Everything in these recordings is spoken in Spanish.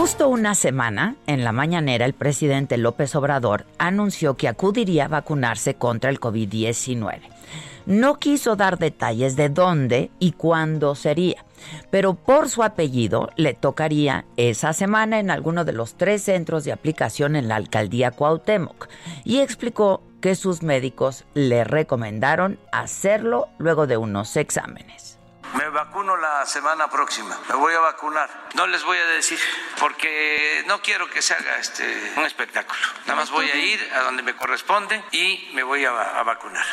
Justo una semana, en la mañanera, el presidente López Obrador anunció que acudiría a vacunarse contra el COVID-19. No quiso dar detalles de dónde y cuándo sería, pero por su apellido le tocaría esa semana en alguno de los tres centros de aplicación en la alcaldía Cuauhtémoc y explicó que sus médicos le recomendaron hacerlo luego de unos exámenes. Me vacuno la semana próxima. Me voy a vacunar. No les voy a decir porque no quiero que se haga este un espectáculo. Nada más voy a ir a donde me corresponde y me voy a, a vacunar.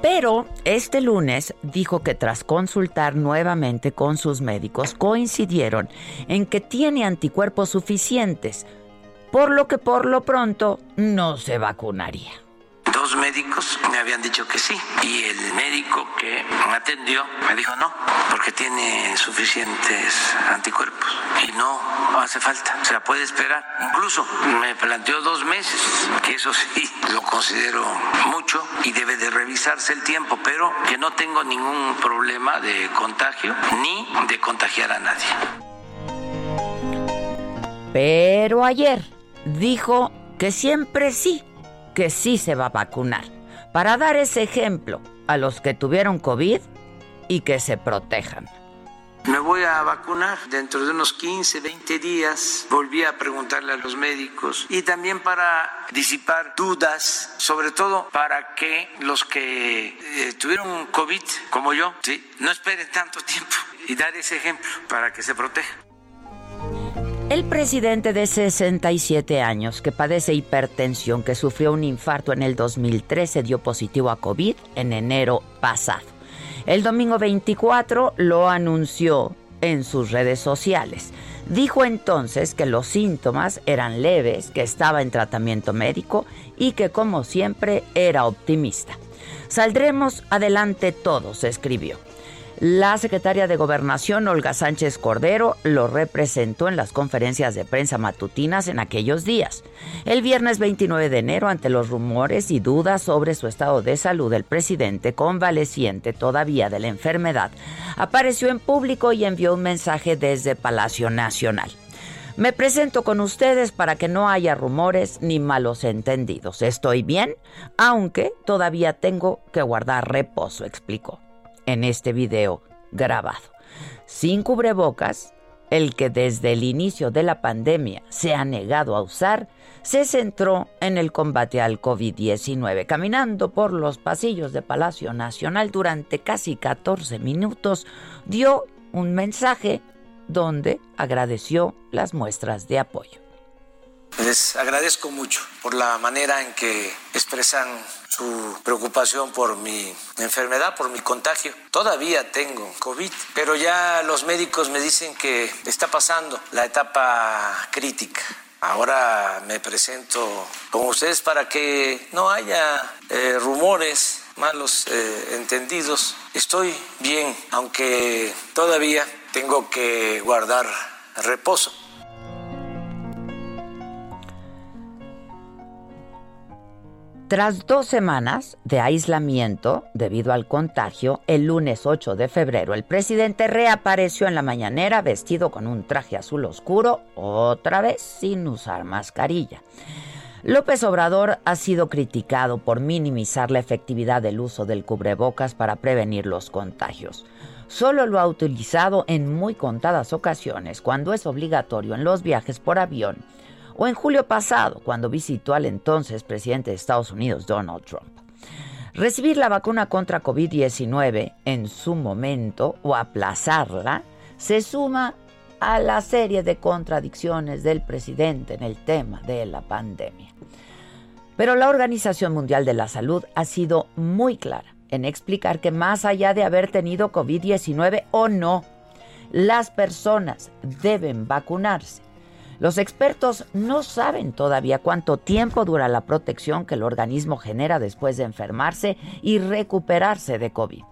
Pero este lunes dijo que tras consultar nuevamente con sus médicos coincidieron en que tiene anticuerpos suficientes, por lo que por lo pronto no se vacunaría. Dos médicos me habían dicho que sí y el médico que me atendió me dijo no, porque tiene suficientes anticuerpos y no hace falta, o sea, puede esperar. Incluso me planteó dos meses, que eso sí lo considero mucho y debe de revisarse el tiempo, pero que no tengo ningún problema de contagio ni de contagiar a nadie. Pero ayer dijo que siempre sí que sí se va a vacunar, para dar ese ejemplo a los que tuvieron COVID y que se protejan. Me voy a vacunar dentro de unos 15, 20 días. Volví a preguntarle a los médicos y también para disipar dudas, sobre todo para que los que eh, tuvieron COVID, como yo, no esperen tanto tiempo y dar ese ejemplo para que se protejan. El presidente de 67 años que padece hipertensión, que sufrió un infarto en el 2013, dio positivo a COVID en enero pasado. El domingo 24 lo anunció en sus redes sociales. Dijo entonces que los síntomas eran leves, que estaba en tratamiento médico y que como siempre era optimista. Saldremos adelante todos, escribió. La secretaria de Gobernación, Olga Sánchez Cordero, lo representó en las conferencias de prensa matutinas en aquellos días. El viernes 29 de enero, ante los rumores y dudas sobre su estado de salud, el presidente, convaleciente todavía de la enfermedad, apareció en público y envió un mensaje desde Palacio Nacional. Me presento con ustedes para que no haya rumores ni malos entendidos. Estoy bien, aunque todavía tengo que guardar reposo, explicó en este video grabado. Sin cubrebocas, el que desde el inicio de la pandemia se ha negado a usar, se centró en el combate al COVID-19, caminando por los pasillos de Palacio Nacional durante casi 14 minutos, dio un mensaje donde agradeció las muestras de apoyo. Les agradezco mucho por la manera en que expresan su preocupación por mi enfermedad, por mi contagio. Todavía tengo COVID, pero ya los médicos me dicen que está pasando la etapa crítica. Ahora me presento con ustedes para que no haya eh, rumores malos eh, entendidos. Estoy bien, aunque todavía tengo que guardar reposo. Tras dos semanas de aislamiento debido al contagio, el lunes 8 de febrero el presidente reapareció en la mañanera vestido con un traje azul oscuro, otra vez sin usar mascarilla. López Obrador ha sido criticado por minimizar la efectividad del uso del cubrebocas para prevenir los contagios. solo lo ha utilizado en muy contadas ocasiones, cuando es obligatorio en los viajes por avión, o en julio pasado, cuando visitó al entonces presidente de Estados Unidos, Donald Trump. Recibir la vacuna contra COVID-19 en su momento o aplazarla se suma a la serie de contradicciones del presidente en el tema de la pandemia. Pero la Organización Mundial de la Salud ha sido muy clara en explicar que más allá de haber tenido COVID-19 o no, las personas deben vacunarse. Los expertos no saben todavía cuánto tiempo dura la protección que el organismo genera después de enfermarse y recuperarse de COVID.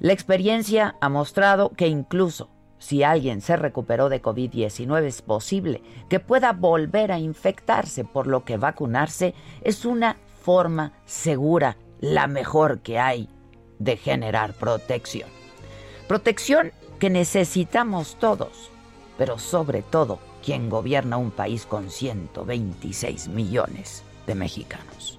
La experiencia ha mostrado que incluso si alguien se recuperó de COVID-19 es posible que pueda volver a infectarse, por lo que vacunarse es una forma segura, la mejor que hay, de generar protección. Protección que necesitamos todos, pero sobre todo quien gobierna un país con 126 millones de mexicanos.